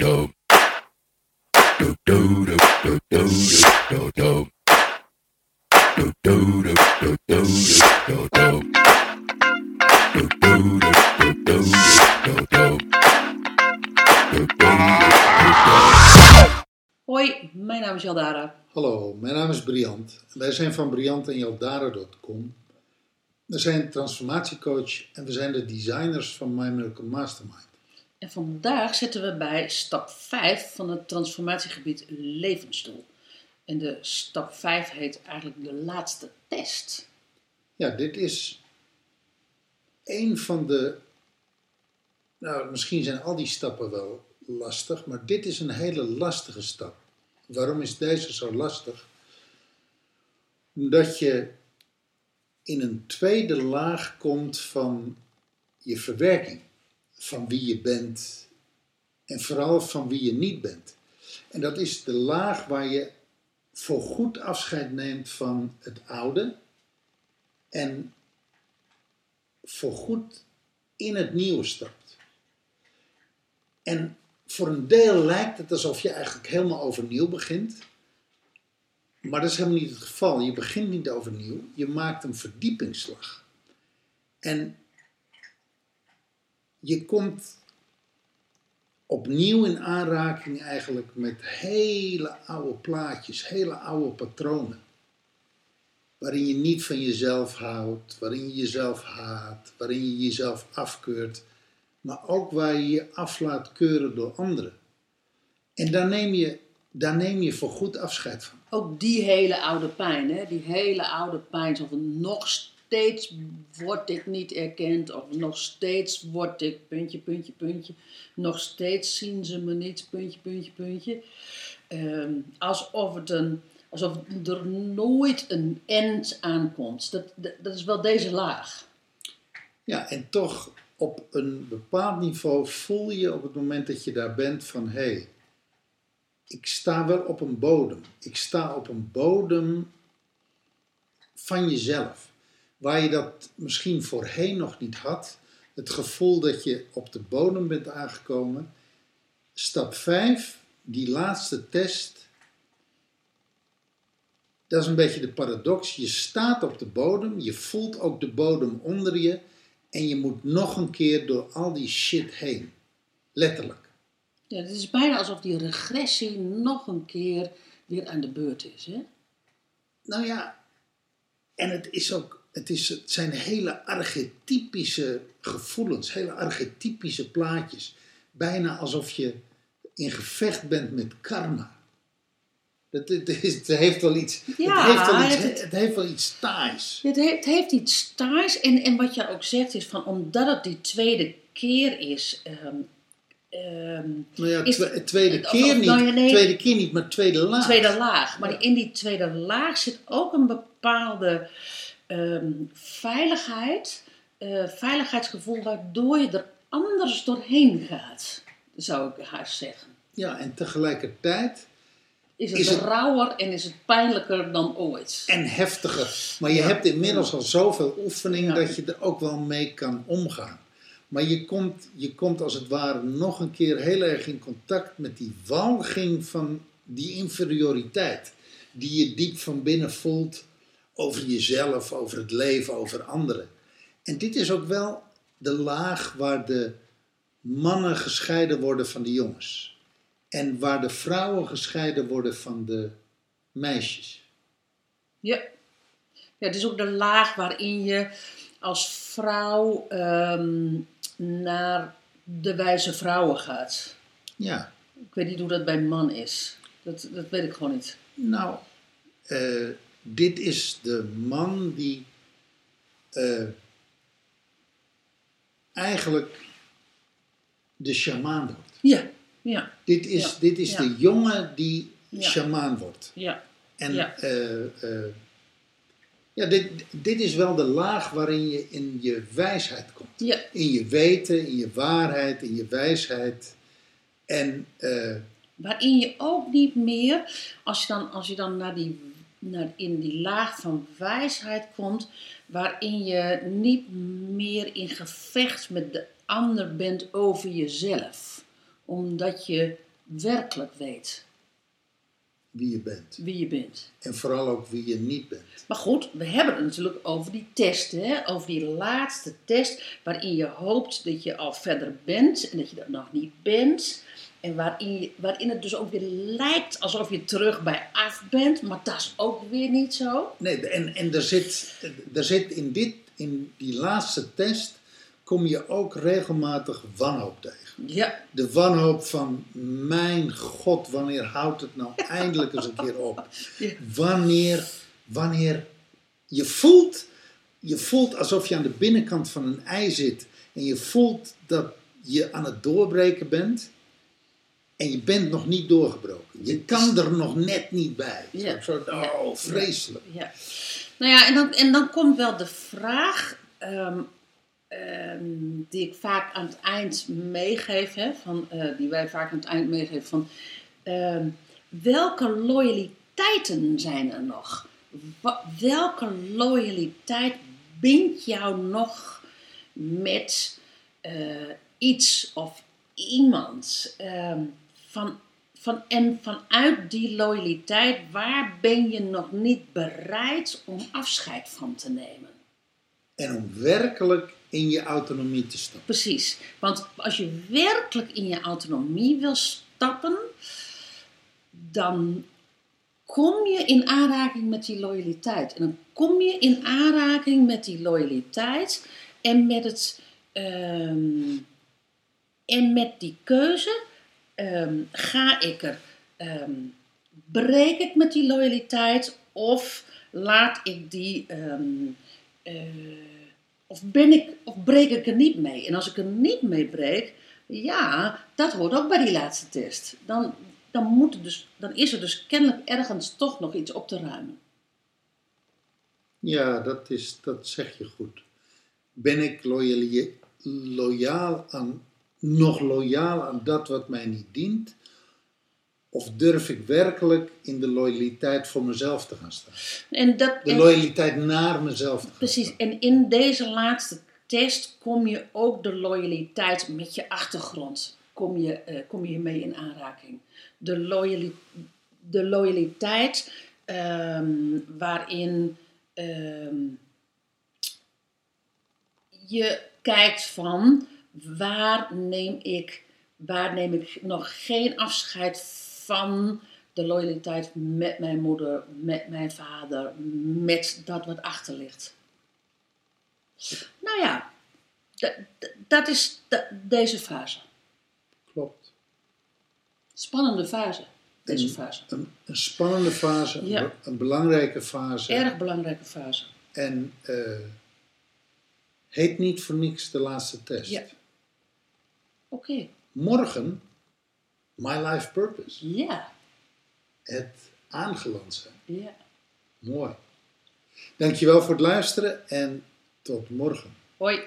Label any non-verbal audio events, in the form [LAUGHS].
Hoi, mijn naam is Jaldara. Hallo, mijn naam is Briant. Wij zijn van Briant en Jaldara.com. We zijn transformatiecoach en we zijn de designers van My Miracle Mastermind. En vandaag zitten we bij stap 5 van het transformatiegebied levensdoel. En de stap 5 heet eigenlijk de laatste test. Ja, dit is een van de. Nou, misschien zijn al die stappen wel lastig, maar dit is een hele lastige stap. Waarom is deze zo lastig? Omdat je in een tweede laag komt van je verwerking, van wie je bent en vooral van wie je niet bent. En dat is de laag waar je voorgoed afscheid neemt van het oude en voorgoed in het nieuwe stapt. En voor een deel lijkt het alsof je eigenlijk helemaal overnieuw begint. Maar dat is helemaal niet het geval. Je begint niet overnieuw. Je maakt een verdiepingsslag. En je komt opnieuw in aanraking eigenlijk met hele oude plaatjes, hele oude patronen. Waarin je niet van jezelf houdt, waarin je jezelf haat, waarin je jezelf afkeurt, maar ook waar je je af laat keuren door anderen. En daar neem je, daar neem je voor goed afscheid van. Ook die hele oude pijn, hè? die hele oude pijn. Zo van nog steeds word ik niet erkend. Of nog steeds word ik, puntje, puntje, puntje. Nog steeds zien ze me niet, puntje, puntje, puntje. Ehm, alsof, het een, alsof er nooit een end aankomt. Dat, dat, dat is wel deze laag. Ja, en toch op een bepaald niveau voel je op het moment dat je daar bent van hé, hey, ik sta wel op een bodem. Ik sta op een bodem van jezelf. Waar je dat misschien voorheen nog niet had. Het gevoel dat je op de bodem bent aangekomen. Stap 5, die laatste test. Dat is een beetje de paradox. Je staat op de bodem, je voelt ook de bodem onder je. En je moet nog een keer door al die shit heen. Letterlijk. Ja, het is bijna alsof die regressie nog een keer weer aan de beurt is. Hè? Nou ja, en het, is ook, het, is, het zijn hele archetypische gevoelens, hele archetypische plaatjes. Bijna alsof je in gevecht bent met karma. Het, het, heeft wel iets, Ja, het, heeft wel iets, het- het heeft wel iets taais. Het heeft, het heeft iets taais. En, en wat je ook zegt is van omdat het die tweede keer is. ehm, ehm, Nou ja, Is- twe- tweede keer of- niet, nou ja, nee. tweede keer niet, maar tweede laag. tweede laag. Maar Ja. in die tweede laag zit ook een bepaalde ehm, veiligheid. eh, veiligheidsgevoel waardoor je er anders doorheen gaat. Zou ik haast zeggen. Ja, en tegelijkertijd Is het, Is het- rauwer en is het pijnlijker dan ooit. en heftiger. Maar je Ja. hebt inmiddels al zoveel oefening Ja. dat je er ook wel mee kan omgaan. Maar je komt, je komt als het ware nog een keer heel erg in contact met die walging van die inferioriteit. Die je diep van binnen voelt over jezelf, over het leven, over anderen. En dit is ook wel de laag waar de mannen gescheiden worden van de jongens. En waar de vrouwen gescheiden worden van de meisjes. Ja. ja, het is ook de laag waarin je als vrouw ehm, naar de wijze vrouwen gaat. Ja, Ik weet niet hoe dat bij man is. Dat, dat weet ik gewoon niet. nou, eh, dit is de man die eh, eigenlijk de sjamaan wordt. Ja, ja, Dit is, Ja, dit is ja. de jongen die Ja. sjamaan wordt. ja. En Ja. eh, eh, ja, dit, dit is wel de laag waarin je in je wijsheid komt. Ja, In je weten, in je waarheid, in je wijsheid. En waarin je ook niet meer, als je dan, als je dan naar die, naar, in die laag van wijsheid komt, waarin je niet meer in gevecht met de ander bent over jezelf. Omdat je werkelijk weet Wie je bent. wie je bent. En vooral ook wie je niet bent. Maar goed, we hebben het natuurlijk over die test, hè? over die laatste test, waarin je hoopt dat je al verder bent en dat je dat nog niet bent. En waarin, je, waarin het dus ook weer lijkt alsof je terug bij af bent, maar dat is ook weer niet zo. Nee, en, en er zit, er zit in, dit, in die laatste test kom je ook regelmatig wanhoop tegen. Ja, De wanhoop van, mijn god, wanneer houdt het nou eindelijk eens een keer op? [LAUGHS] Ja. Wanneer, wanneer je voelt, je voelt alsof je aan de binnenkant van een ei zit en je voelt dat je aan het doorbreken bent en je bent nog niet doorgebroken. Je kan er nog net niet bij. Ja. Zo, oh, vreselijk. ja. Nou ja, en dan, en dan komt wel de vraag, ehm, ehm, die ik vaak aan het eind meegeef, hè, van, eh, die wij vaak aan het eind meegeven, van ehm, welke loyaliteiten zijn er nog? Wa- welke loyaliteit bindt jou nog met eh, iets of iemand? Ehm, van, van, en vanuit die loyaliteit, waar ben je nog niet bereid om afscheid van te nemen? En om werkelijk in je autonomie te stappen. Precies. Want als je werkelijk in je autonomie wil stappen, dan kom je in aanraking met die loyaliteit. En dan kom je in aanraking met die loyaliteit en met, het, ehm, en met die keuze. Ehm, ga ik er, ehm, breek ik met die loyaliteit of laat ik die, eh, of, ben ik, of breek ik er niet mee? En als ik er niet mee breek, ja, dat hoort ook bij die laatste test. Dan, dan, moet er dus, dan is er dus kennelijk ergens toch nog iets op te ruimen. Ja, dat, is, dat zeg je goed. Ben ik loyaal aan, nog loyaal aan dat wat mij niet dient? Of durf ik werkelijk in de loyaliteit voor mezelf te gaan staan? En dat, De en- loyaliteit naar mezelf te gaan Precies, staan. en in deze laatste test kom je ook de loyaliteit met je achtergrond, kom je, eh, kom je mee in aanraking. De, loyali de loyaliteit ehm, waarin ehm, je kijkt van waar neem ik, waar neem ik nog geen afscheid van de loyaliteit met mijn moeder, met mijn vader, met dat wat achter ligt. Nou ja, dat is deze fase. Klopt. Spannende fase, deze fase. Een, een spannende fase, Ja. een, een belangrijke fase. Erg belangrijke fase. En eh, heet niet voor niks de laatste test. Ja. Oké, Morgen, My Life Purpose. ja, Het aangeland zijn. ja. Mooi. Dankjewel voor het luisteren en tot morgen. Hoi.